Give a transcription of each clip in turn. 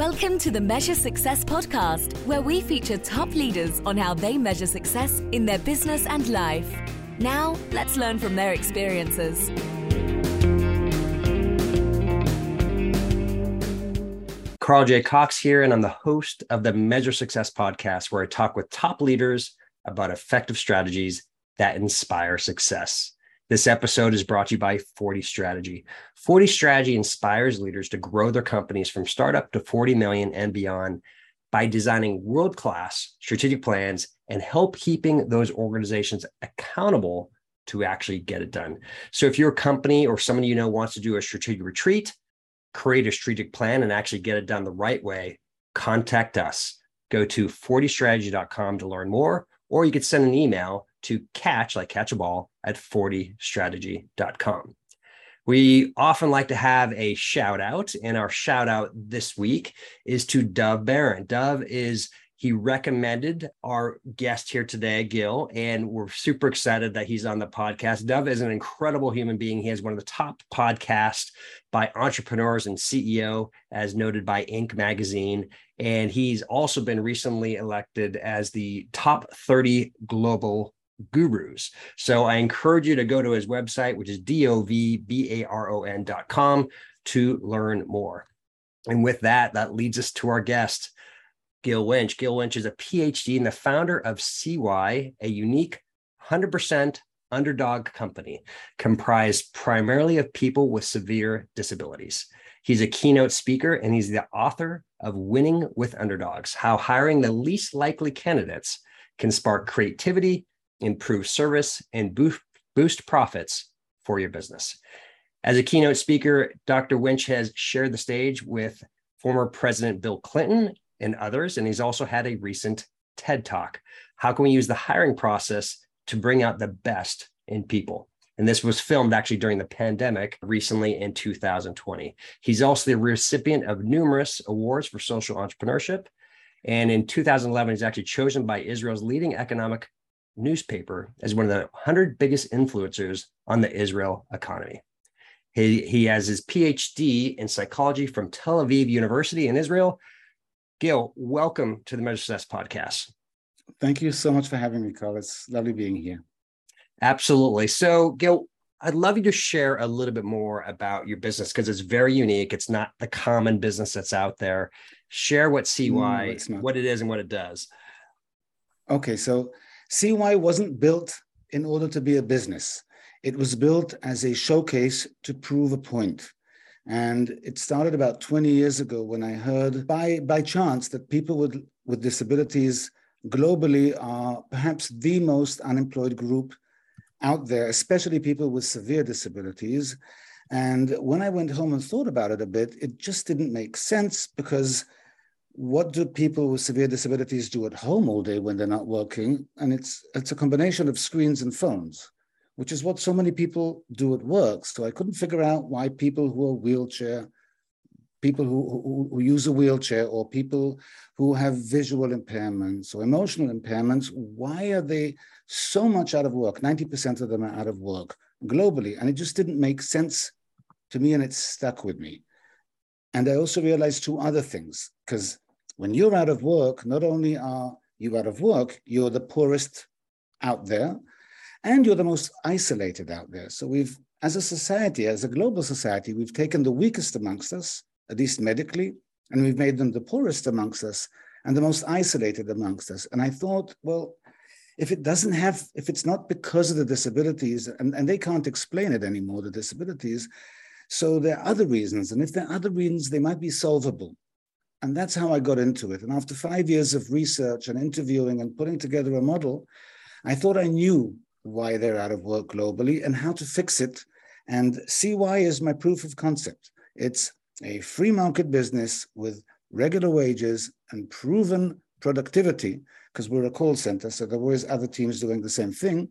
Welcome to the Measure Success podcast, where we feature top leaders on how they measure success in their business and life. Now, let's learn from their experiences. Carl J. Cox here, and I'm the host of the Measure Success podcast, where I talk with top leaders about effective strategies that inspire success. This episode is brought to you by 40 Strategy. 40 Strategy inspires leaders to grow their companies from startup to 40 million and beyond by designing world class strategic plans and help keeping those organizations accountable to actually get it done. So, if your company or someone you know wants to do a strategic retreat, create a strategic plan, and actually get it done the right way, contact us. Go to 40strategy.com to learn more, or you could send an email to catch, like catch a ball, at 40strategy.com. We often like to have a shout out, and our shout out this week is to Dov Baron. Dov is he recommended our guest here today, Gil, and we're super excited that he's on the podcast. Dov is an incredible human being. He has one of the top podcasts by entrepreneurs and CEO, as noted by Inc. magazine. And he's also been recently elected as the top 30 global gurus. So I encourage you to go to his website, which is D-O-V-B-A-R-O-N.com to learn more. And with that, that leads us to our guest, Gil Winch. Gil Winch is a PhD and the founder of CY, a unique 100% underdog company comprised primarily of people with severe disabilities. He's a keynote speaker and he's the author of Winning with Underdogs How Hiring the Least Likely Candidates Can Spark Creativity improve service, and boost, profits for your business. As a keynote speaker, Dr. Winch has shared the stage with former President Bill Clinton and others, and he's also had a recent TED Talk. How can we use the hiring process to bring out the best in people? And this was filmed actually during the pandemic recently in 2020. He's also the recipient of numerous awards for social entrepreneurship. And in 2011, he's actually chosen by Israel's leading economic newspaper as one of the 100 biggest influencers on the Israel economy. He, he has his PhD in psychology from Tel Aviv University in Israel. Gil, welcome to the Measure Success podcast. Thank you so much for having me, Carl. It's lovely being here. Absolutely. So, Gil, I'd love you to share a little bit more about your business because it's very unique. It's not the common business that's out there. Share what CY, no, what it is, and what it does. Okay, so CY wasn't built in order to be a business. It was built as a showcase to prove a point. And it started about 20 years ago when I heard by, by chance that people with, with disabilities globally are perhaps the most unemployed group out there, especially people with severe disabilities. And when I went home and thought about it a bit, it just didn't make sense because what do people with severe disabilities do at home all day when they're not working? And it's it's a combination of screens and phones, which is what so many people do at work. So I couldn't figure out why people who are wheelchair, people who, who, who use a wheelchair, or people who have visual impairments or emotional impairments, why are they so much out of work? 90% of them are out of work globally. And it just didn't make sense to me, and it stuck with me. And I also realized two other things, because when you're out of work, not only are you out of work, you're the poorest out there, and you're the most isolated out there. So we've, as a society, as a global society, we've taken the weakest amongst us, at least medically, and we've made them the poorest amongst us and the most isolated amongst us. And I thought, well, if it doesn't have, if it's not because of the disabilities, and, and they can't explain it anymore, the disabilities, so there are other reasons. And if there are other reasons, they might be solvable. And that's how I got into it. And after five years of research and interviewing and putting together a model, I thought I knew why they're out of work globally and how to fix it. And CY is my proof of concept. It's a free market business with regular wages and proven productivity, because we're a call center, so there are always other teams doing the same thing.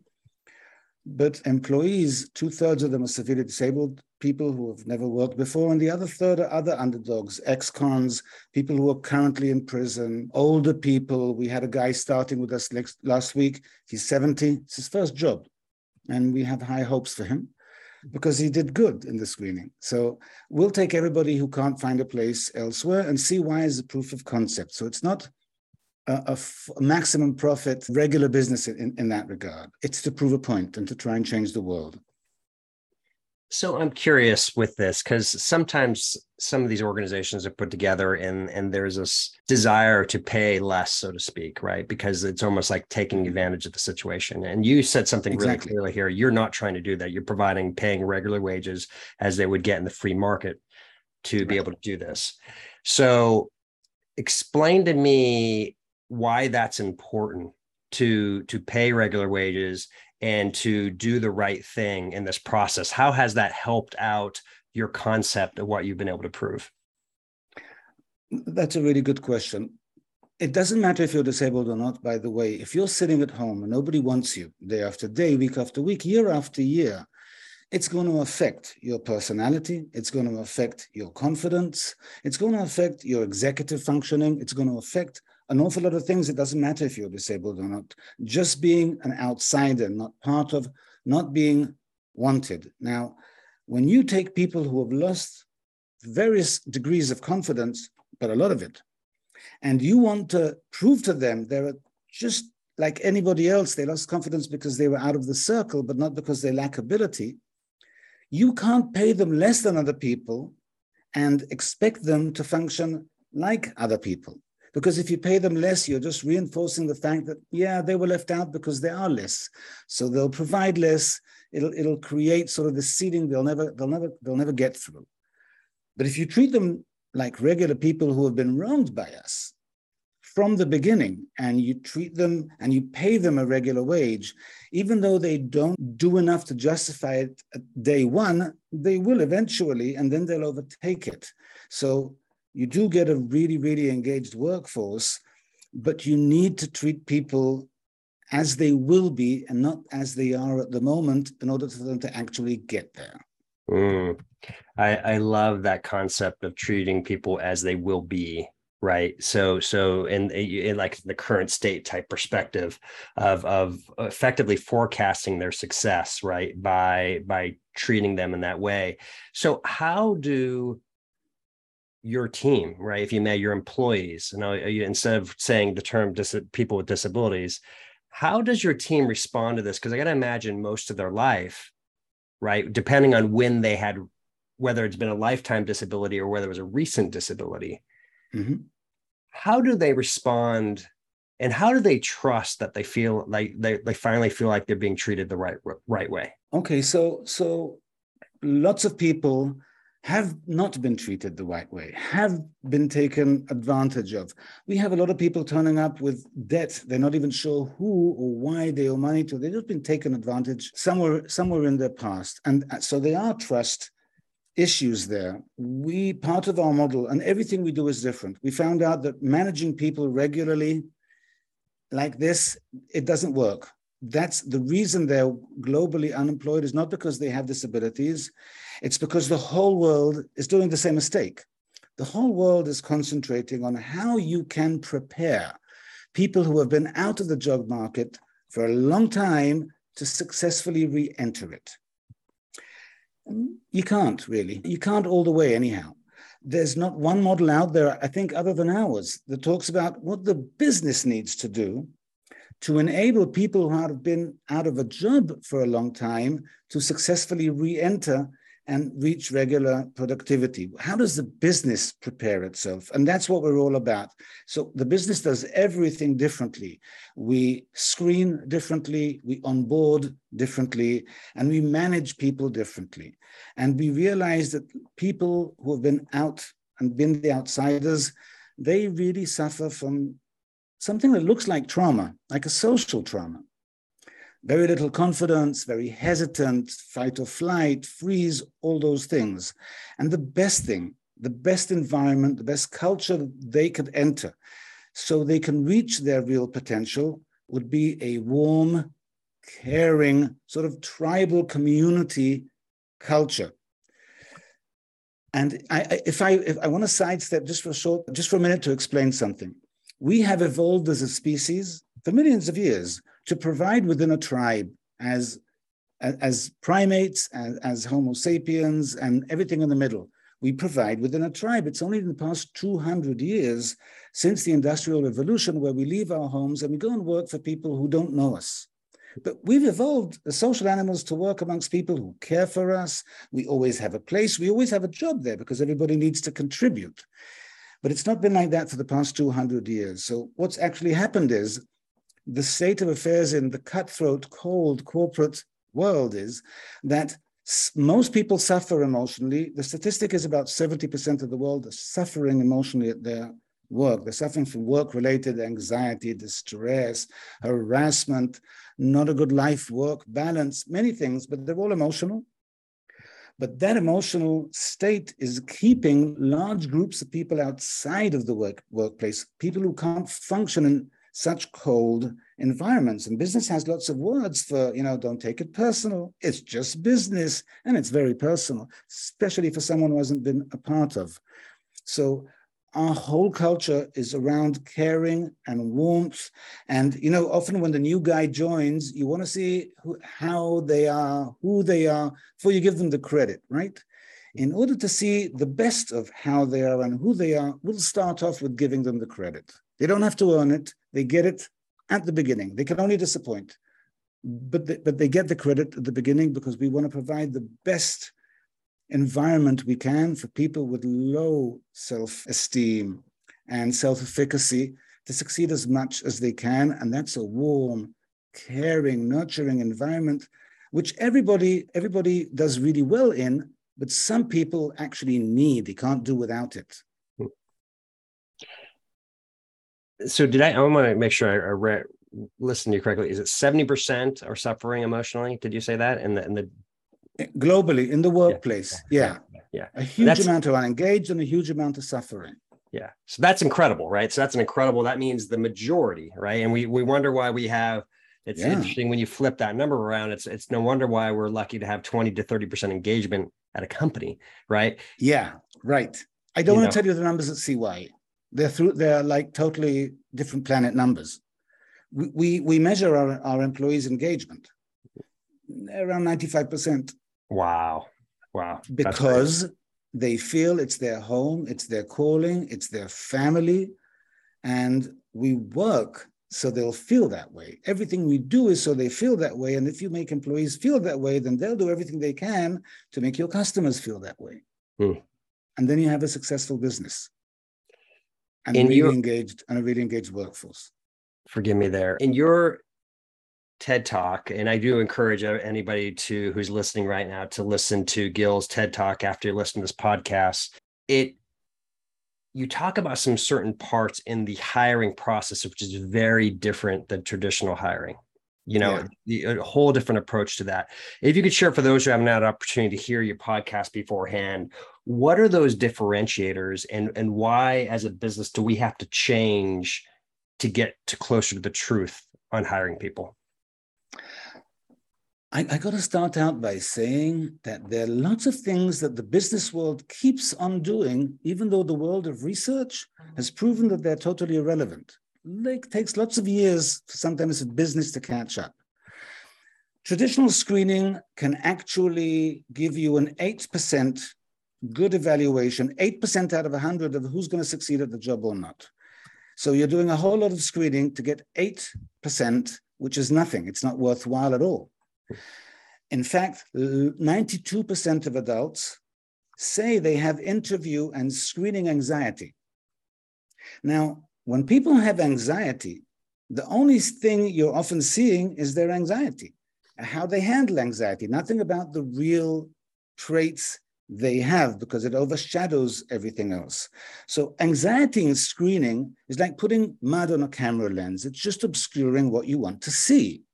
But employees, two thirds of them are severely disabled people who have never worked before, and the other third are other underdogs, ex-cons, people who are currently in prison, older people. We had a guy starting with us last week. He's 70. It's his first job, and we have high hopes for him. because he did good in the screening. So we'll take everybody who can't find a place elsewhere and CY is a proof of concept. So it's not a, maximum profit regular business in, in that regard. It's to prove a point and to try and change the world. So I'm curious with this because sometimes some of these organizations are put together and and there's this desire to pay less, so to speak, right? Because it's almost like taking mm-hmm. advantage of the situation. And you said something exactly. really clearly here. You're not trying to do that. You're providing paying regular wages as they would get in the free market to right. be able to do this. So explain to me why that's important to to pay regular wages and to do the right thing in this process. How has that helped out your concept of what you've been able to prove? That's a really good question. It doesn't matter if you're disabled or not by the way. If you're sitting at home and nobody wants you day after day week after week year after year it's going to affect your personality. It's going to affect your confidence. It's going to affect your executive functioning. It's going to affect an awful lot of things. It doesn't matter if you're disabled or not. Just being an outsider, not part of, not being wanted. Now, when you take people who have lost various degrees of confidence, but a lot of it, and you want to prove to them they're just like anybody else, they lost confidence because they were out of the circle, but not because they lack ability. You can't pay them less than other people and expect them to function like other people. Because if you pay them less, you're just reinforcing the fact that, yeah, they were left out because they are less. So they'll provide less. It'll, it'll create sort of the seeding they'll never, they'll never, they'll never get through. But if you treat them like regular people who have been wronged by us from the beginning, and you treat them and you pay them a regular wage, even though they don't do enough to justify it day one, they will eventually, and then they'll overtake it. So you do get a really, really engaged workforce, but you need to treat people as they will be and not as they are at the moment in order for them to actually get there. Mm. I, I love that concept of treating people as they will be right so so in, in like the current state type perspective of of effectively forecasting their success right by by treating them in that way so how do your team, right? If you met your employees, you know, instead of saying the term dis- people with disabilities, how does your team respond to this? Because I got to imagine most of their life, right, depending on when they had, whether it's been a lifetime disability or whether it was a recent disability, mm-hmm. how do they respond? And how do they trust that they feel like they, they finally feel like they're being treated the right right way? Okay, so so lots of people have not been treated the right way, have been taken advantage of. We have a lot of people turning up with debt. They're not even sure who or why they owe money to. They've just been taken advantage somewhere, somewhere in their past. And uh, so there are trust issues there. We, part of our model, and everything we do is different. We found out that managing people regularly like this, it doesn't work that's the reason they're globally unemployed is not because they have disabilities it's because the whole world is doing the same mistake. The whole world is concentrating on how you can prepare people who have been out of the job market for a long time to successfully re enter it. You can't really. You can't all the way, anyhow. There's not one model out there, I think, other than ours, that talks about what the business needs to do to enable people who have been out of a job for a long time to successfully re enter and reach regular productivity. How does the business prepare itself? And that's what we're all about. So the business does everything differently. We screen differently, we onboard differently, and we manage people differently. And we realize that people who have been out and been the outsiders, they really suffer from something that looks like trauma, like a social trauma very little confidence, very hesitant, fight or flight, freeze, all those things. And the best thing, the best environment, the best culture they could enter so they can reach their real potential would be a warm, caring, sort of tribal community culture. And I, if I if I want to sidestep just for a short, just for a minute to explain something, we have evolved as a species for millions of years to provide within a tribe as as primates, as, as Homo sapiens, and everything in the middle. We provide within a tribe. It's only in the past 200 years since the Industrial Revolution where we leave our homes and we go and work for people who don't know us. But we've evolved as social animals to work amongst people who care for us. We always have a place. We always have a job there because everybody needs to contribute. But it's not been like that for the past 200 years. So what's actually happened is the state of affairs in the cutthroat, cold corporate world is that most people suffer emotionally. The statistic is about 70% of the world are suffering emotionally at their work. They're suffering from work related anxiety, distress, harassment, not a good life work balance, many things, but they're all emotional. But that emotional state is keeping large groups of people outside of the work, workplace, people who can't function in such cold environments. And business has lots of words for, you know, don't take it personal. It's just business. And it's very personal, especially for someone who hasn't been a part of. So our whole culture is around caring and warmth. And, you know, often when the new guy joins, you want to see who, how they are, who they are, before you give them the credit, right? In order to see the best of how they are and who they are, we'll start off with giving them the credit. They don't have to earn it. They get it at the beginning. They can only disappoint, but they, but they get the credit at the beginning because we want to provide the best environment we can for people with low self-esteem and self-efficacy to succeed as much as they can. And that's a warm, caring, nurturing environment, which everybody, everybody does really well in, but some people actually need, they can't do without it so did I? I want to make sure I, I read, listened to you correctly. Is it seventy percent are suffering emotionally? Did you say that? And the, in the globally in the workplace, yeah, yeah, yeah. a huge that's, amount of unengaged and a huge amount of suffering. Yeah, so that's incredible, right? So that's an incredible. That means the majority, right? And we we wonder why we have. It's yeah. interesting when you flip that number around. It's it's no wonder why we're lucky to have twenty to thirty percent engagement at a company, right? Yeah, right. I don't you want know. to tell you the numbers at CY they're through they're like totally different planet numbers we we, we measure our, our employees engagement around 95% wow wow because they feel it's their home it's their calling it's their family and we work so they'll feel that way everything we do is so they feel that way and if you make employees feel that way then they'll do everything they can to make your customers feel that way hmm. and then you have a successful business and in really your, engaged and a really engaged workforce. Forgive me there. In your TED Talk, and I do encourage uh, anybody to who's listening right now to listen to Gil's TED Talk after you listen to this podcast. It you talk about some certain parts in the hiring process, which is very different than traditional hiring. You know, yeah. the, a whole different approach to that. If you could share for those who haven't had an opportunity to hear your podcast beforehand, what are those differentiators and and why as a business do we have to change to get to closer to the truth on hiring people I, I got to start out by saying that there are lots of things that the business world keeps on doing, even though the world of research has mm-hmm. proven that they're totally irrelevant. It takes lots of years sometimes for business to catch up. Traditional screening can actually give you an 8% good evaluation, 8% out of 100 of who's going to succeed at the job or not. So you're doing a whole lot of screening to get 8%, which is nothing. It's not worthwhile at all. In fact, 92% of adults say they have interview and screening anxiety. Now, when people have anxiety, the only thing you're often seeing is their anxiety, how they handle anxiety, nothing about the real traits they have because it overshadows everything else. So anxiety in screening is like putting mud on a camera lens. It's just obscuring what you want to see.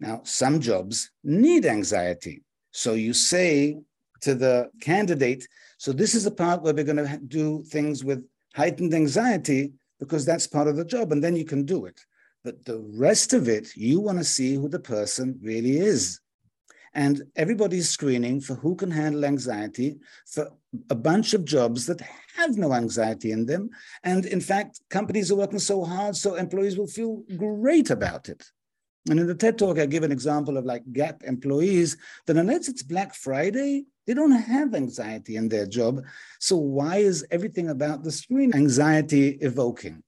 Now, some jobs need anxiety. So you say to the candidate, so this is the part where we're going to do things with heightened anxiety because that's part of the job, and then you can do it. But the rest of it, you want to see who the person really is. And everybody's screening for who can handle anxiety for a bunch of jobs that have no anxiety in them. And in fact, companies are working so hard so employees will feel great about it. And in the TED talk, I give an example of like Gap employees that unless it's Black Friday, they don't have anxiety in their job. So why is everything about the screen anxiety evoking?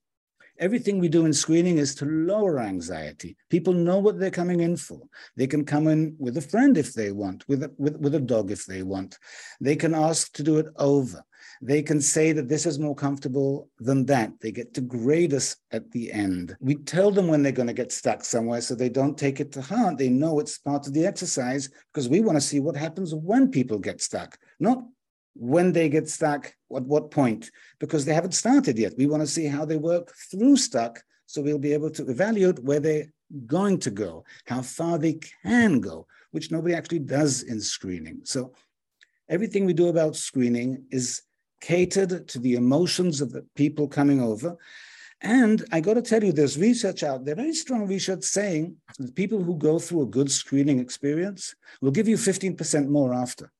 Everything we do in screening is to lower anxiety. People know what they're coming in for. They can come in with a friend if they want, with a, with, with a dog if they want. They can ask to do it over. They can say that this is more comfortable than that. They get to grade us at the end. We tell them when they're going to get stuck somewhere so they don't take it to heart. They know it's part of the exercise because we want to see what happens when people get stuck, not when they get stuck, at what point, because they haven't started yet. We want to see how they work through stuck so we'll be able to evaluate where they're going to go, how far they can go, which nobody actually does in screening. So everything we do about screening is catered to the emotions of the people coming over. And I got to tell you, there's research out there, very strong research saying that people who go through a good screening experience will give you 15% more after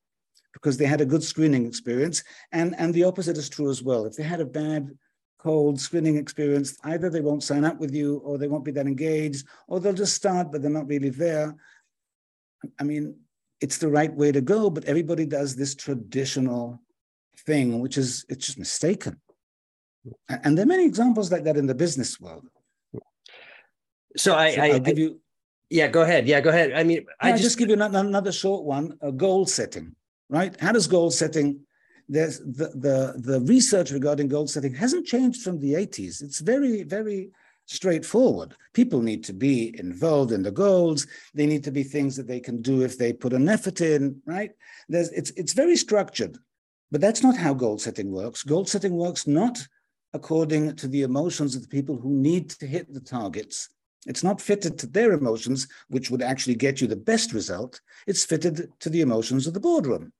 because they had a good screening experience. And, and the opposite is true as well. If they had a bad, cold screening experience, either they won't sign up with you or they won't be that engaged, or they'll just start, but they're not really there. I mean, it's the right way to go, but everybody does this traditional thing, which is it's just mistaken. And there are many examples like that in the business world. So I, so I, give you. Yeah, go ahead. Yeah, go ahead. I mean, I just, just give you another short one: a goal setting right? How does goal setting? There's the, the, the research regarding goal setting hasn't changed from the 80s. It's very, very straightforward. People need to be involved in the goals. They need to be things that they can do if they put an effort in, right? There's, it's, it's very structured, but that's not how goal setting works. Goal setting works not according to the emotions of the people who need to hit the targets. It's not fitted to their emotions, which would actually get you the best result. It's fitted to the emotions of the boardroom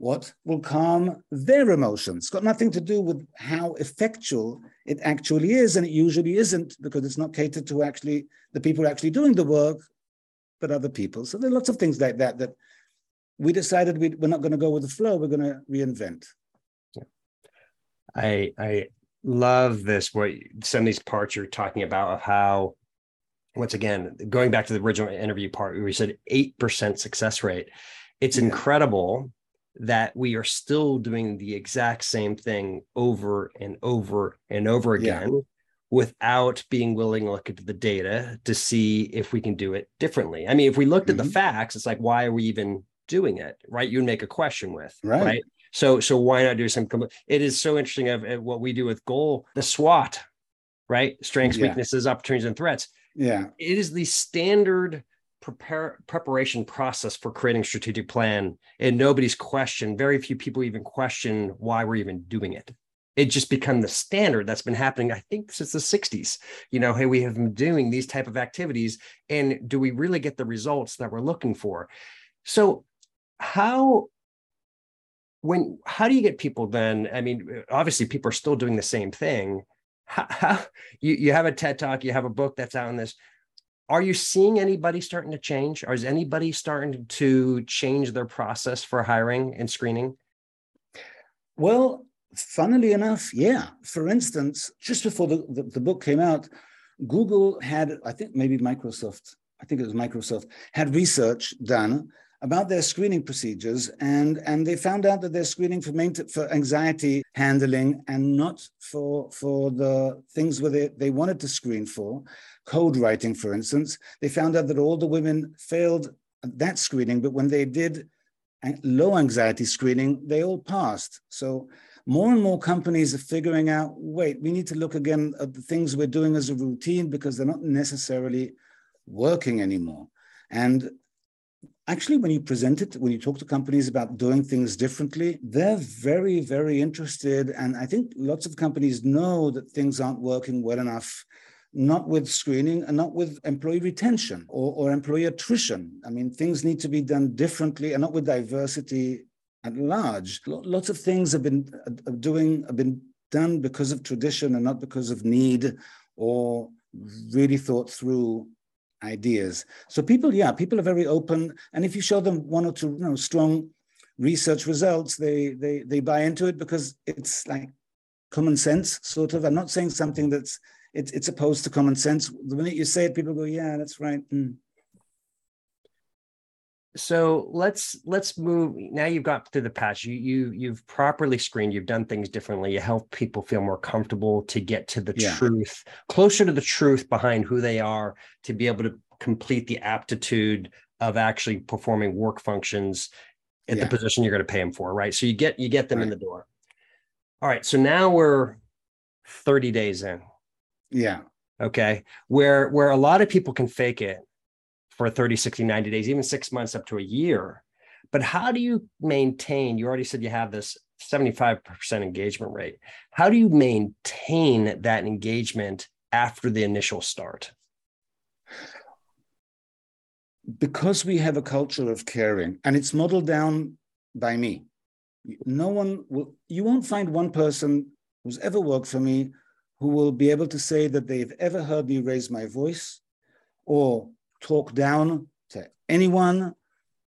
what will calm their emotions. It's got nothing to do with how effectual it actually is, and it usually isn't because it's not catered to actually the people actually doing the work, but other people. So there are lots of things like that that we decided we, we're not going to go with the flow. We're going to reinvent. I I love this. What some of these parts you're talking about of how once again going back to the original interview part where we said eight percent success rate. It's yeah. incredible that we are still doing the exact same thing over and over and over again yeah. without being willing to look at the data to see if we can do it differently. I mean, if we looked mm-hmm. at the mm-hmm. facts, it's like, why are we even doing it? Right. You'd make a question with, right? right? So, so why not do some? It is so interesting of, of, what we do with goal, the SWOT, right? Strengths, yeah. weaknesses, opportunities, and threats. Yeah. It is the standard prepare preparation process for creating strategic plan and nobody's questioned very few people even question why we're even doing it it just become the standard that's been happening i think since the 60s you know hey we have been doing these type of activities and do we really get the results that we're looking for so how when how do you get people then i mean obviously people are still doing the same thing how, how you, you have a ted talk you have a book that's out on this are you seeing anybody starting to change? Or is anybody starting to change their process for hiring and screening? Well, funnily enough, yeah. For instance, just before the, the, the book came out, Google had, I think maybe Microsoft, I think it was Microsoft, had research done about their screening procedures, and, and they found out that they're screening for, for anxiety handling and not for, for the things where they, they wanted to screen for, code writing, for instance. They found out that all the women failed that screening, but when they did low anxiety screening, they all passed. So more and more companies are figuring out, wait, we need to look again at the things we're doing as a routine because they're not necessarily working anymore. And actually, when you present it, when you talk to companies about doing things differently, they're very, very interested. And I think lots of companies know that things aren't working well enough, not with screening and not with employee retention or, or employee attrition. I mean, things need to be done differently and not with diversity at large. Lots of things have been doing have been done because of tradition and not because of need or really thought through ideas. So people, yeah, people are very open, and if you show them one or two, you know, strong research results, they they they buy into it because it's like common sense, sort of. I'm not saying something that's it's it's opposed to common sense. The minute you say it, people go, "Yeah, that's right." Mm. So let's let's move. Now you've got through the patch. You you you've properly screened. You've done things differently. You help people feel more comfortable to get to the yeah. truth, closer to the truth behind who they are, to be able to complete the aptitude of actually performing work functions at yeah. the position you're going to pay them for. Right. So you get you get them right. in the door. All right. So now we're 30 days in. Yeah. Okay. Where where a lot of people can fake it for 30, 60, 90 days, even six months up to a year. But how do you maintain? You already said you have this 75% engagement rate. How do you maintain that engagement after the initial start? Because we have a culture of caring and it's modeled down by me. No one will, you won't find one person who's ever worked for me who will be able to say that they've ever heard me raise my voice or talk down to anyone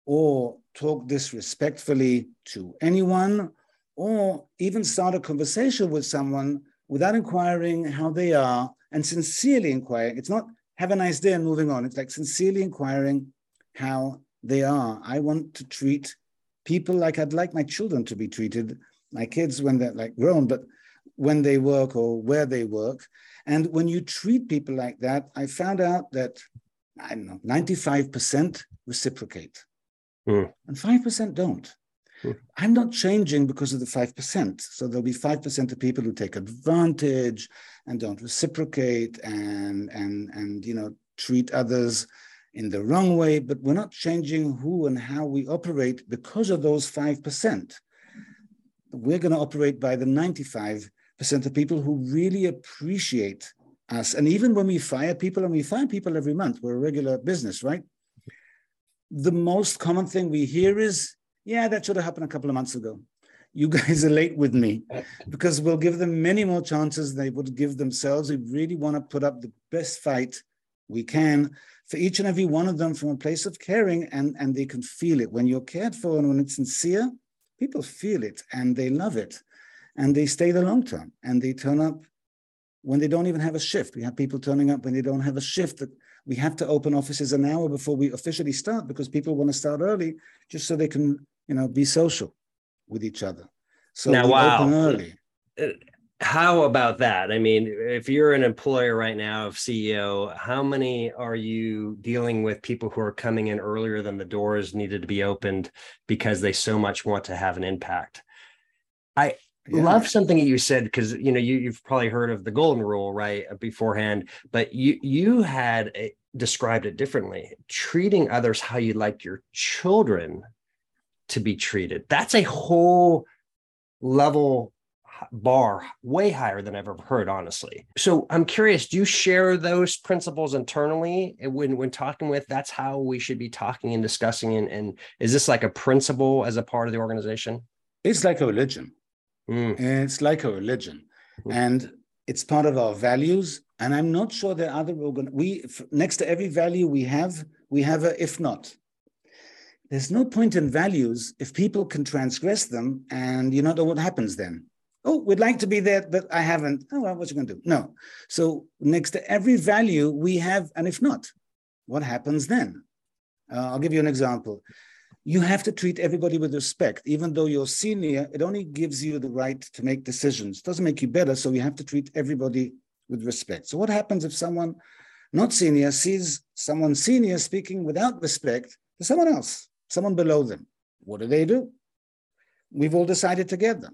or talk disrespectfully to anyone or even start a conversation with someone without inquiring how they are and sincerely inquiring. It's not have a nice day and moving on. It's like sincerely inquiring how they are. I want to treat people like I'd like my children to be treated, my kids when they're like grown, but when they work or where they work. And when you treat people like that, I found out that, I don't know, 95% reciprocate mm. and 5% don't. Mm. I'm not changing because of the 5%. So there'll be 5% of people who take advantage and don't reciprocate and, and, and you know, treat others in the wrong way, but we're not changing who and how we operate because of those 5%. We're going to operate by the 95% of people who really appreciate us. And even when we fire people, and we fire people every month, we're a regular business, right? The most common thing we hear is, yeah, that should have happened a couple of months ago. You guys are late with me because we'll give them many more chances than they would give themselves. We really want to put up the best fight we can for each and every one of them from a place of caring and, and they can feel it. When you're cared for and when it's sincere, people feel it and they love it and they stay the long term and they turn up when they don't even have a shift. We have people turning up when they don't have a shift. That we have to open offices an hour before we officially start because people want to start early just so they can, you know, be social with each other. So now, wow. open early. Uh, how about that? I mean, if you're an employer right now of CEO, how many are you dealing with people who are coming in earlier than the doors needed to be opened because they so much want to have an impact? I yeah. love something that you said because you know you, you've probably heard of the golden rule right uh, beforehand, but you you had a, described it differently, treating others how you like your children to be treated. That's a whole level bar way higher than I've ever heard, honestly. So I'm curious, do you share those principles internally eh, when when talking with that's how we should be talking and discussing and, and is this like a principle as a part of the organization? It's like a religion. Mm. It's like a religion. Mm. And it's part of our values. And I'm not sure there are other organ we next to every value we have, we have a if not. There's no point in values if people can transgress them and you don't know what happens then. Oh, we'd like to be there, but I haven't. Oh, well, what you going to do? No. So next to every value we have, and if not, what happens then? Uh, I'll give you an example. You have to treat everybody with respect, even though you're senior. It only gives you the right to make decisions. It doesn't make you better. So you have to treat everybody with respect. So what happens if someone not senior sees someone senior speaking without respect to someone else, someone below them? What do they do? We've all decided together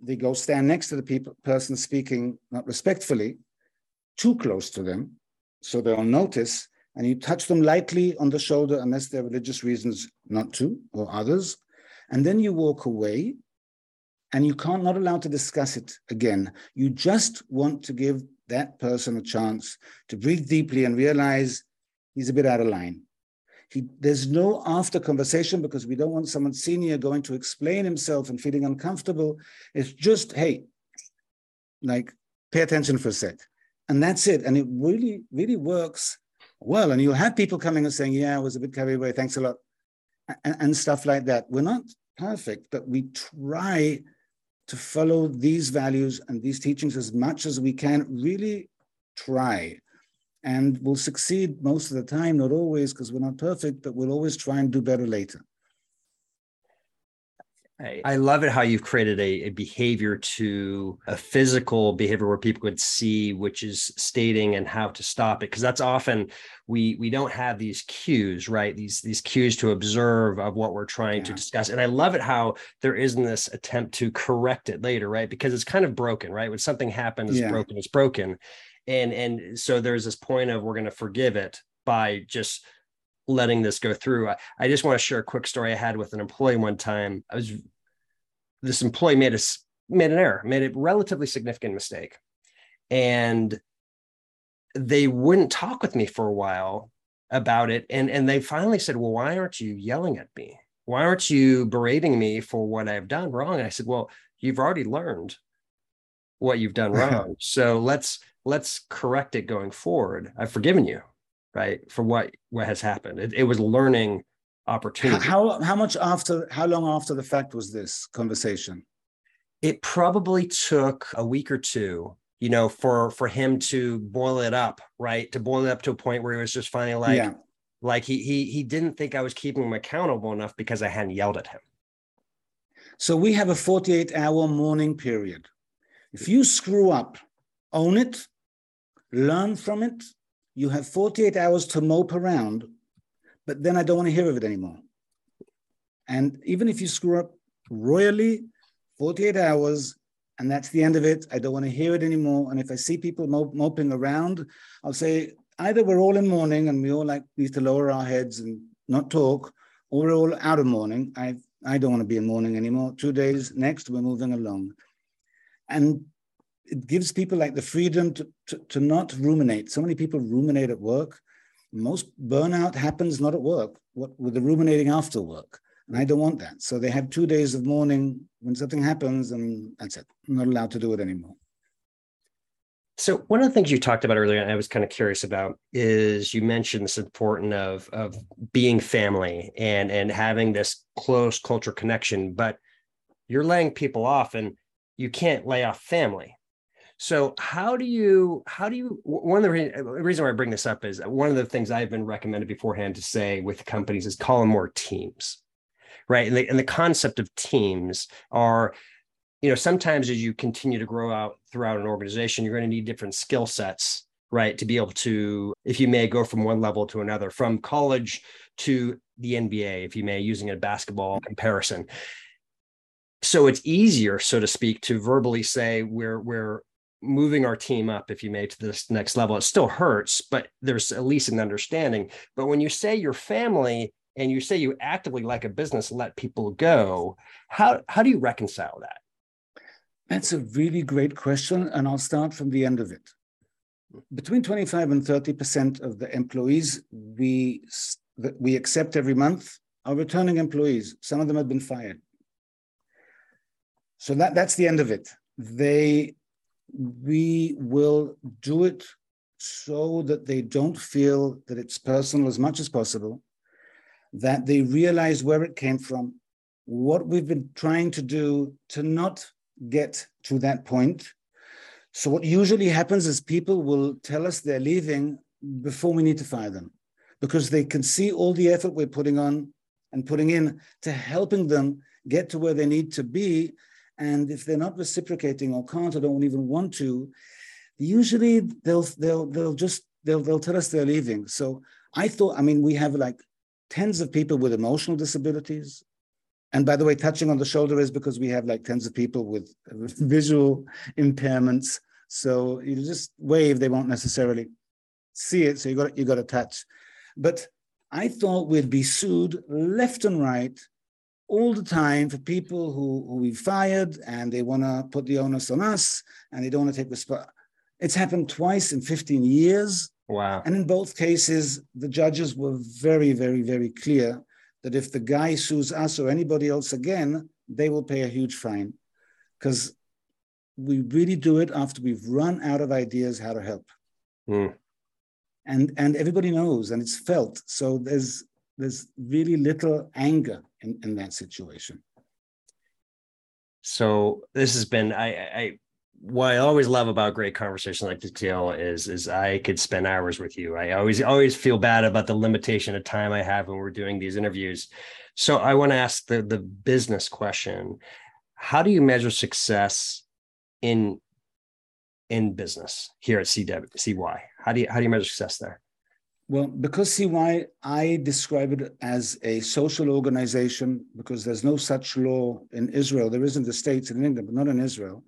they go stand next to the people, person speaking not respectfully, too close to them, so they'll notice, and you touch them lightly on the shoulder unless there are religious reasons not to, or others, and then you walk away, and you can't not allowed to discuss it again. You just want to give that person a chance to breathe deeply and realize he's a bit out of line. He, there's no after conversation because we don't want someone senior going to explain himself and feeling uncomfortable. It's just, hey, like, pay attention for a sec. And that's it. And it really, really works well. And you'll have people coming and saying, yeah, I was a bit carried away. Thanks a lot. And, and stuff like that. We're not perfect, but we try to follow these values and these teachings as much as we can, really try. And we'll succeed most of the time, not always, because we're not perfect, but we'll always try and do better later. I, love it how you've created a, a, behavior to a physical behavior where people could see, which is stating and how to stop it. Because that's often we we don't have these cues, right? These these cues to observe of what we're trying yeah. to discuss. And I love it how there isn't this attempt to correct it later, right? Because it's kind of broken, right? When something happens, it's yeah. broken, it's broken. And and so there's this point of we're going to forgive it by just letting this go through. I, I just want to share a quick story I had with an employee one time. I was this employee made a made an error, made a relatively significant mistake, and they wouldn't talk with me for a while about it. And and they finally said, "Well, why aren't you yelling at me? Why aren't you berating me for what I've done wrong?" And I said, "Well, you've already learned what you've done wrong, so let's let's correct it going forward. I've forgiven you." Right for what what has happened. It, it was learning opportunity. how how much after how long after the fact was this conversation? It probably took a week or two you know for for him to boil it up right? To boil it up to a point where he was just finally like yeah. like he he he didn't think i was keeping him accountable enough because i hadn't yelled at him. So we have a 48 hour mourning period. If you screw up own it learn from it you have 48 hours to mope around, but then I don't want to hear of it anymore. And even if you screw up royally, 48 hours, and that's the end of it. I don't want to hear it anymore. And if I see people moping around, I'll say either we're all in mourning and we all like need to lower our heads and not talk, or we're all out of mourning. I I don't want to be in mourning anymore. Two days next, we're moving along. And it gives people like the freedom to, to, to not ruminate. So many people ruminate at work. Most burnout happens not at work, what, with the ruminating after work. And I don't want that. So they have two days of mourning when something happens, and that's it. I'm not allowed to do it anymore. So one of the things you talked about earlier, and I was kind of curious about, is you mentioned this important of of being family and and having this close cultural connection, but you're laying people off, and you can't lay off family. So how do you how do you one of the re- uh, reason why I bring this up is uh, one of the things I've been recommended beforehand to say with companies is call them more teams, right? And the and the concept of teams are you know sometimes as you continue to grow out throughout an organization you're going to need different skill sets right to be able to if you may go from one level to another from college to the nba if you may using a basketball comparison so it's easier so to speak to verbally say we're we're moving our team up, if you may, to this next level. It still hurts, but there's at least an understanding. But when you say your family and you say you actively like a business let people go, how how do you reconcile that? That's a really great question, and I'll start from the end of it. Between 25 and 30 percent of the employees we that we accept every month are returning employees. Some of them have been fired. So that, that's the end of it. They we will do it so that they don't feel that it's personal as much as possible, that they realize where it came from, what we've been trying to do to not get to that point. So, what usually happens is people will tell us they're leaving before we need to fire them because they can see all the effort we're putting on and putting in to helping them get to where they need to be and if they're not reciprocating or can't or don't even want to, usually they'll they'll they'll just they'll they'll tell us they're leaving. So I thought, I mean, we have like tens of people with emotional disabilities. And by the way, touching on the shoulder is because we have like tens of people with visual impairments. So you just wave, they won't necessarily see it. So you got you got to touch. But I thought we'd be sued left and right all the time for people who, who we fired and they want to put the onus on us and they don't want to take the spot. It's happened twice in 15 years. Wow. And in both cases, the judges were very, very, very clear that if the guy sues us or anybody else again, they will pay a huge fine because we really do it after we've run out of ideas how to help. Mm. And, and everybody knows and it's felt. So there's there's really little anger in, in that situation. So this has been I, I what I always love about great conversations like this, is is I could spend hours with you. I always always feel bad about the limitation of time I have when we're doing these interviews. So I want to ask the the business question: How do you measure success in in business here at CW, CY? How do you how do you measure success there? Well, because CY, I describe it as a social organization because there's no such law in Israel. There is in the States in England, but not in Israel.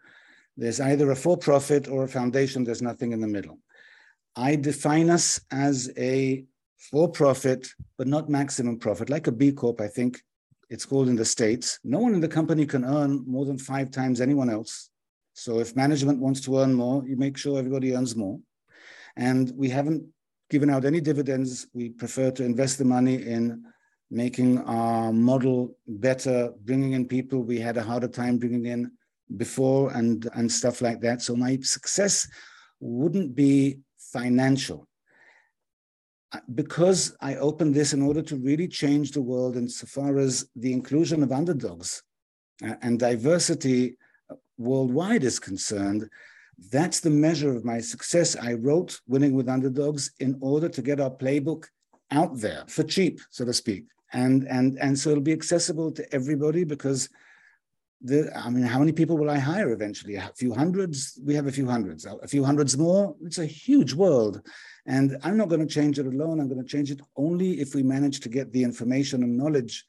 There's either a for profit or a foundation, there's nothing in the middle. I define us as a for profit, but not maximum profit, like a B Corp, I think it's called in the States. No one in the company can earn more than five times anyone else. So if management wants to earn more, you make sure everybody earns more. And we haven't given out any dividends. We prefer to invest the money in making our model better, bringing in people we had a harder time bringing in before and, and stuff like that. So my success wouldn't be financial. Because I opened this in order to really change the world insofar as the inclusion of underdogs uh, and diversity worldwide is concerned, that's the measure of my success. I wrote Winning with Underdogs in order to get our playbook out there for cheap, so to speak. And and and so it'll be accessible to everybody because the I mean, how many people will I hire eventually? A few hundreds? We have a few hundreds. A few hundreds more? It's a huge world. And I'm not going to change it alone. I'm going to change it only if we manage to get the information and knowledge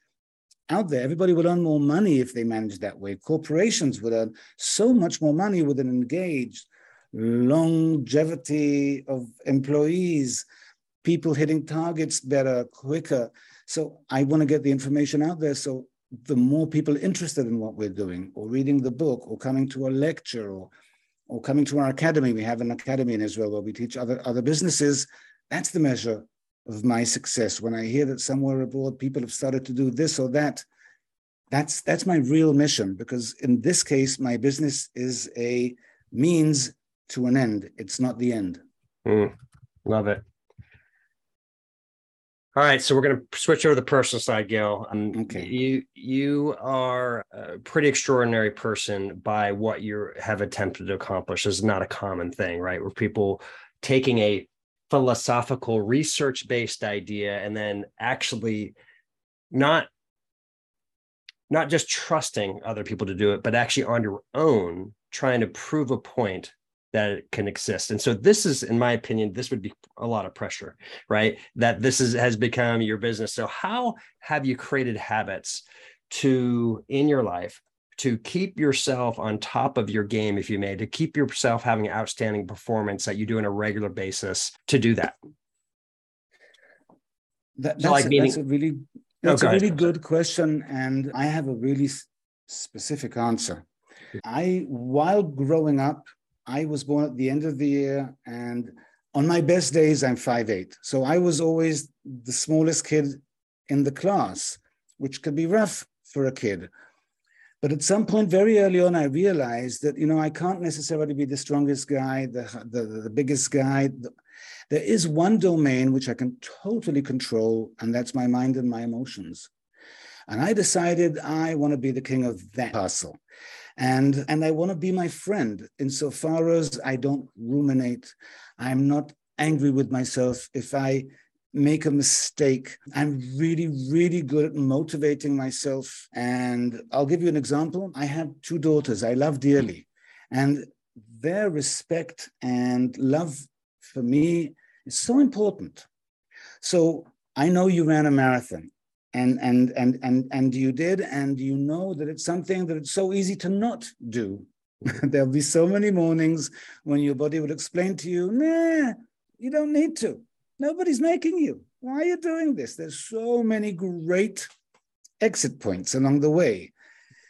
out there. Everybody would earn more money if they managed that way. Corporations would earn so much more money with an engaged, longevity of employees, people hitting targets better, quicker. So I want to get the information out there. So the more people interested in what we're doing, or reading the book, or coming to a lecture, or or coming to our academy. We have an academy in Israel where we teach other other businesses. That's the measure of my success. When I hear that somewhere abroad people have started to do this or that, that's that's my real mission because in this case my business is a means to an end. It's not the end. Mm, love it. All right, so we're going to switch over to the personal side, Gil. Um, okay. You you are a pretty extraordinary person by what you have attempted to accomplish. This is not a common thing, right? Where people taking a philosophical research based idea and then actually not not just trusting other people to do it but actually on your own trying to prove a point that it can exist. And so this is in my opinion this would be a lot of pressure right? That this is has become your business. So how have you created habits to in your life to keep yourself on top of your game, if you may, to keep yourself having outstanding performance that you do on a regular basis to do that? that that's, so like a, meaning, that's a really oh, that's a really good question, and I have a really specific answer. I, while growing up, I was born at the end of the year, and on my best days, I'm five eight. So I was always the smallest kid in the class, which could be rough for a kid. But at some point, very early on, I realized that you know I can't necessarily be the strongest guy, the the, the biggest guy. There is one domain which I can totally control, and that's my mind and my emotions. And I decided I want to be the king of that parcel. And, and I want to be my friend insofar as I don't ruminate. I'm not angry with myself if I make a mistake. I'm really, really good at motivating myself. And I'll give you an example. I have two daughters I love dearly, and their respect and love for me is so important. So I know you ran a marathon. And, and and and and you did, and you know that it's something that it's so easy to not do. There'll be so many mornings when your body will explain to you, nah, you don't need to Nobody's making you. Why are you doing this? There's so many great exit points along the way.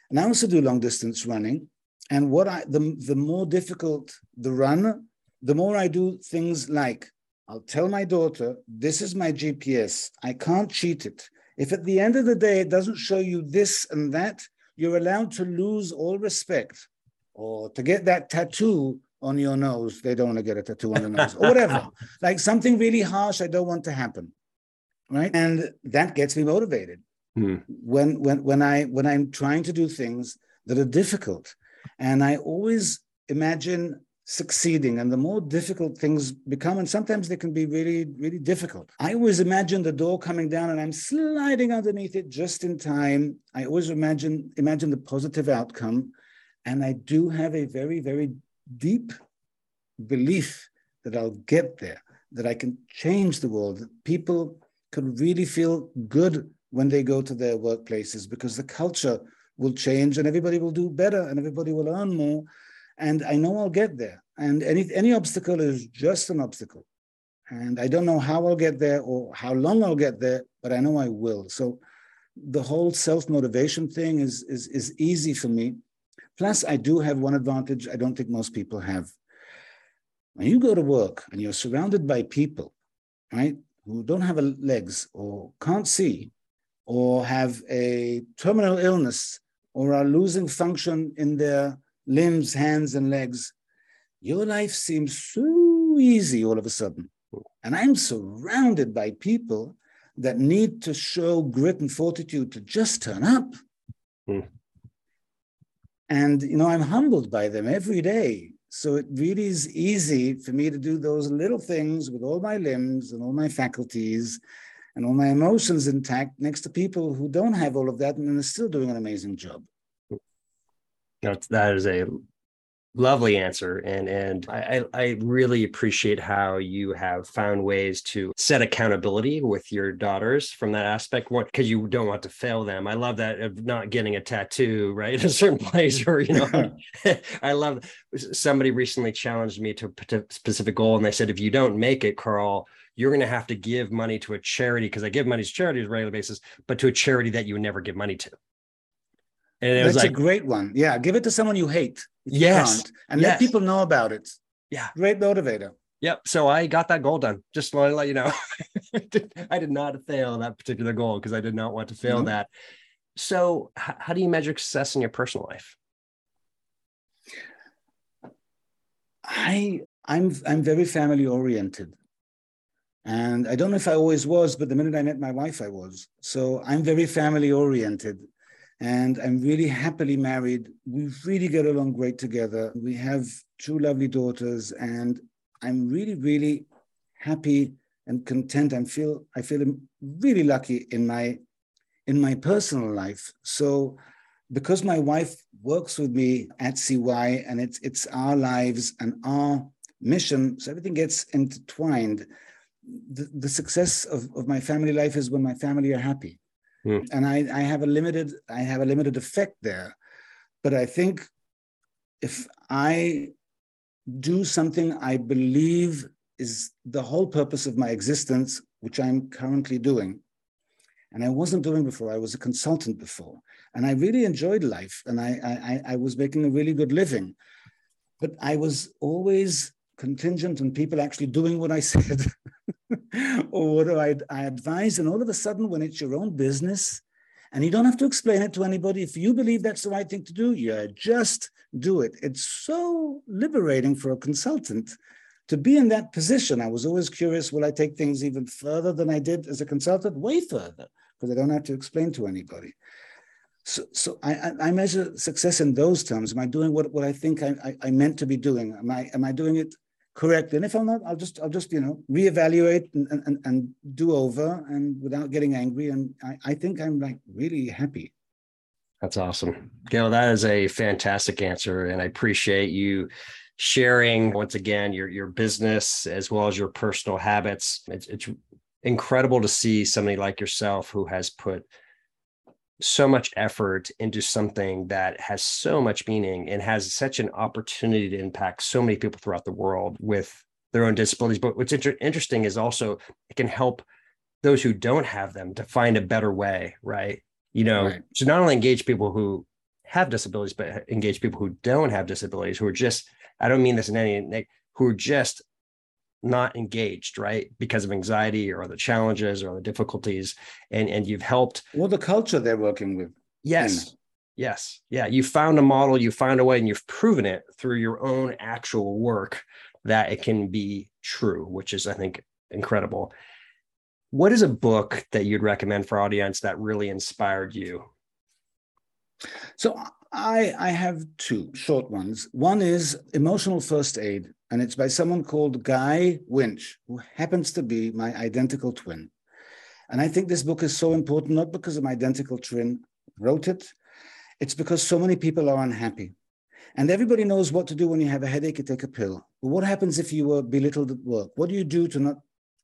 And I also do long distance running. And what I the, the more difficult the run, the more I do things like I'll tell my daughter, this is my GPS. I can't cheat it. If at the end of the day it doesn't show you this and that, you're allowed to lose all respect or to get that tattoo on your nose. They don't want to get a tattoo on the nose or whatever. like something really harsh I don't want to happen. Right. And that gets me motivated. Hmm. When when when I when I'm trying to do things that are difficult. And I always imagine succeeding and the more difficult things become and sometimes they can be really really difficult i always imagine the door coming down and i'm sliding underneath it just in time i always imagine imagine the positive outcome and i do have a very very deep belief that i'll get there that i can change the world that people can really feel good when they go to their workplaces because the culture will change and everybody will do better and everybody will earn more and I know I'll get there. And any any obstacle is just an obstacle, and I don't know how I'll get there or how long I'll get there, but I know I will. So the whole self motivation thing is is is easy for me. Plus, I do have one advantage I don't think most people have. When you go to work and you're surrounded by people, right, who don't have legs or can't see, or have a terminal illness, or are losing function in their limbs, hands, and legs, your life seems so easy all of a sudden. And I'm surrounded by people that need to show grit and fortitude to just turn up. Mm. And, you know, I'm humbled by them every day. So it really is easy for me to do those little things with all my limbs and all my faculties and all my emotions intact next to people who don't have all of that and are still doing an amazing job know, that is a lovely answer and and I, I really appreciate how you have found ways to set accountability with your daughters from that aspect. Because you don't want to fail them. I love that of not getting a tattoo right in a certain place or you know i love somebody recently challenged me to a specific goal and they said if you don't make it carl you're going to have to give money to a charity because i give money to charities on a regular basis but to a charity that you would never give money to and it That's was like, a great one. Yeah, give it to someone you hate. yes, you and yes. let people know about it. Yeah, great motivator. Yep. So I got that goal done. Just want to let you know, I did not fail that particular goal because I did not want to fail mm-hmm. that. So, h- how do you measure success in your personal life? I I'm I'm very family oriented. And I don't know if I always was, but the minute I met my wife, I was. So I'm very family oriented and I'm really happily married. We really get along great together. We have two lovely daughters, and I'm really, really happy and content. I feel I feel really lucky in my in my personal life. So, because my wife works with me at CY, and it's it's our lives and our mission, so everything gets intertwined. The, the success of, of my family life is when my family are happy mm. and I, I have a limited I have a limited effect there. But I think if I do something I believe is the whole purpose of my existence, which I'm currently doing, and I wasn't doing before. I was a consultant before, and I really enjoyed life, and I I, I was making a really good living, but I was always contingent on people actually doing what I said or what I, I advise. And all of a sudden, when it's your own business, and you don't have to explain it to anybody. If you believe that's the right thing to do, you just do it. It's so liberating for a consultant to be in that position. I was always curious will I take things even further than I did as a consultant? Way further, because I don't have to explain to anybody. So, so I, I measure success in those terms. Am I doing what, what I think I, I, I meant to be doing? Am I, am I doing it correct. And if I'm not, I'll just I'll just you know reevaluate and and, and do over and without getting angry. And I, I think I'm like really happy. That's awesome, Gil. That is a fantastic answer, and I appreciate you sharing once again your your business as well as your personal habits. It's it's incredible to see somebody like yourself who has put so much effort into something that has so much meaning and has such an opportunity to impact so many people throughout the world with their own disabilities. But what's inter- interesting is also it can help those who don't have them to find a better way, right? You know, right. to not only engage people who have disabilities, but engage people who don't have disabilities, who are just, I don't mean this in any, who are just not engaged right because of anxiety or the challenges or the difficulties and and you've helped well the culture they're working with yes. yes. Yeah you found a model you found a way and you've proven it through your own actual work that it can be true which is i think incredible. What is a book that you'd recommend for audience that really inspired you? So I, I have two short ones. One is Emotional First Aid, and it's by someone called Guy Winch, who happens to be my identical twin. And I think this book is so important, not because my identical twin wrote it, it's because so many people are unhappy. And everybody knows what to do when you have a headache, you take a pill. But what happens if you were belittled at work? What do you do to not,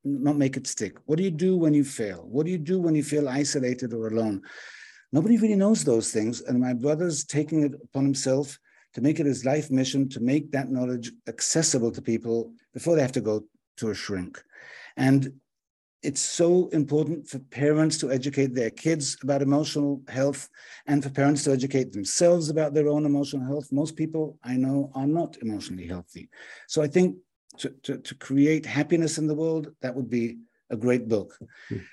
not make it stick? What do you do when you fail? What do you do when you feel isolated or alone? Nobody really knows those things. And my brother's taking it upon himself to make it his life mission to make that knowledge accessible to people before they have to go to a shrink. And it's so important for parents to educate their kids about emotional health and for parents to educate themselves about their own emotional health. Most people I know are not emotionally healthy. So I think to, to, to create happiness in the world, that would be a great book. Mm.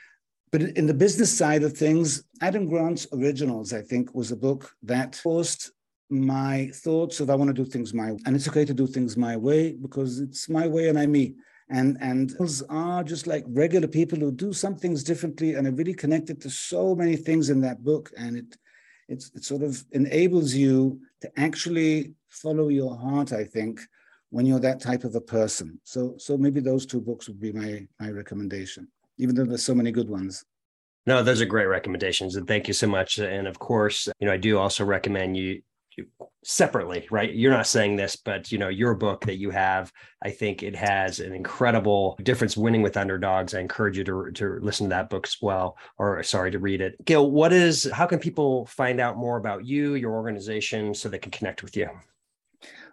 But in the business side of things, Adam Grant's Originals, I think, was a book that forced my thoughts of I want to do things my way. And it's okay to do things my way because it's my way and I'm me. And and those are just like regular people who do some things differently and are really connected to so many things in that book. And it it's, it sort of enables you to actually follow your heart i think when you're that type of a person. So so maybe those two books would be my my recommendation even though there's so many good ones. No, those are great recommendations, and thank you so much. And of course, you know, I do also recommend you separately right? You're not saying this but you know your book that you have i think it has an incredible difference winning with underdogs. I encourage you to, to listen to that book as well or sorry to read it. Gil what is how can people find out more about you your organization so they can connect with you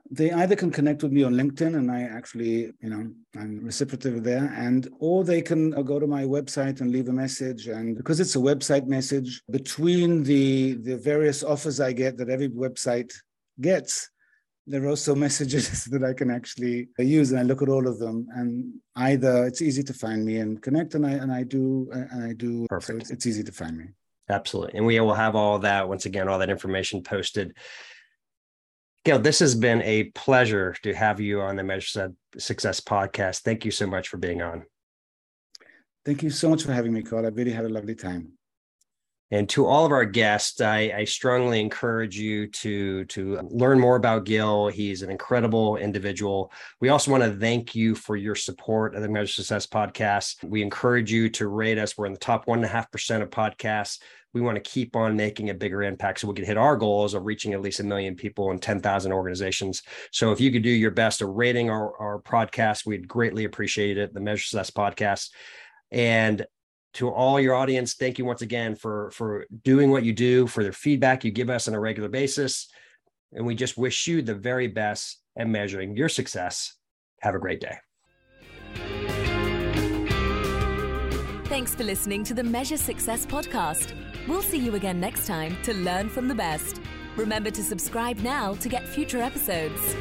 they either can connect with me on LinkedIn, and I actually, you know, I'm reciprocative there, and or they can uh, go to my website and leave a message. And because it's a website message, between the the various offers I get that every website gets, there are also messages that I can actually use, and I look at all of them. And either it's easy to find me and connect, and I and I do and I do. Perfect. So it's, it's easy to find me. Absolutely, and we will have all that once again, all that information posted Gil, this has been a pleasure to have you on the Measure Success podcast. Thank you so much for being on. Thank you so much for having me, Carl. I really had a lovely time. And to all of our guests, I, I, strongly encourage you to, to learn more about Gil. He's an incredible individual. We also want to thank you for your support of the Measure Success podcast. We encourage you to rate us. We're in the top 1.5% of podcasts we want to keep on making a bigger impact so we can hit our goals of reaching at least a million people and 10,000 organizations. So if you could do your best of rating our, our podcast, we'd greatly appreciate it. The Measure Success podcast. And to all your audience, thank you once again for, for doing what you do, for the feedback you give us on a regular basis. And we just wish you the very best at measuring your success. Have a great day. Thanks for listening to the Measure Success podcast. We'll see you again next time to learn from the best. Remember to subscribe now to get future episodes.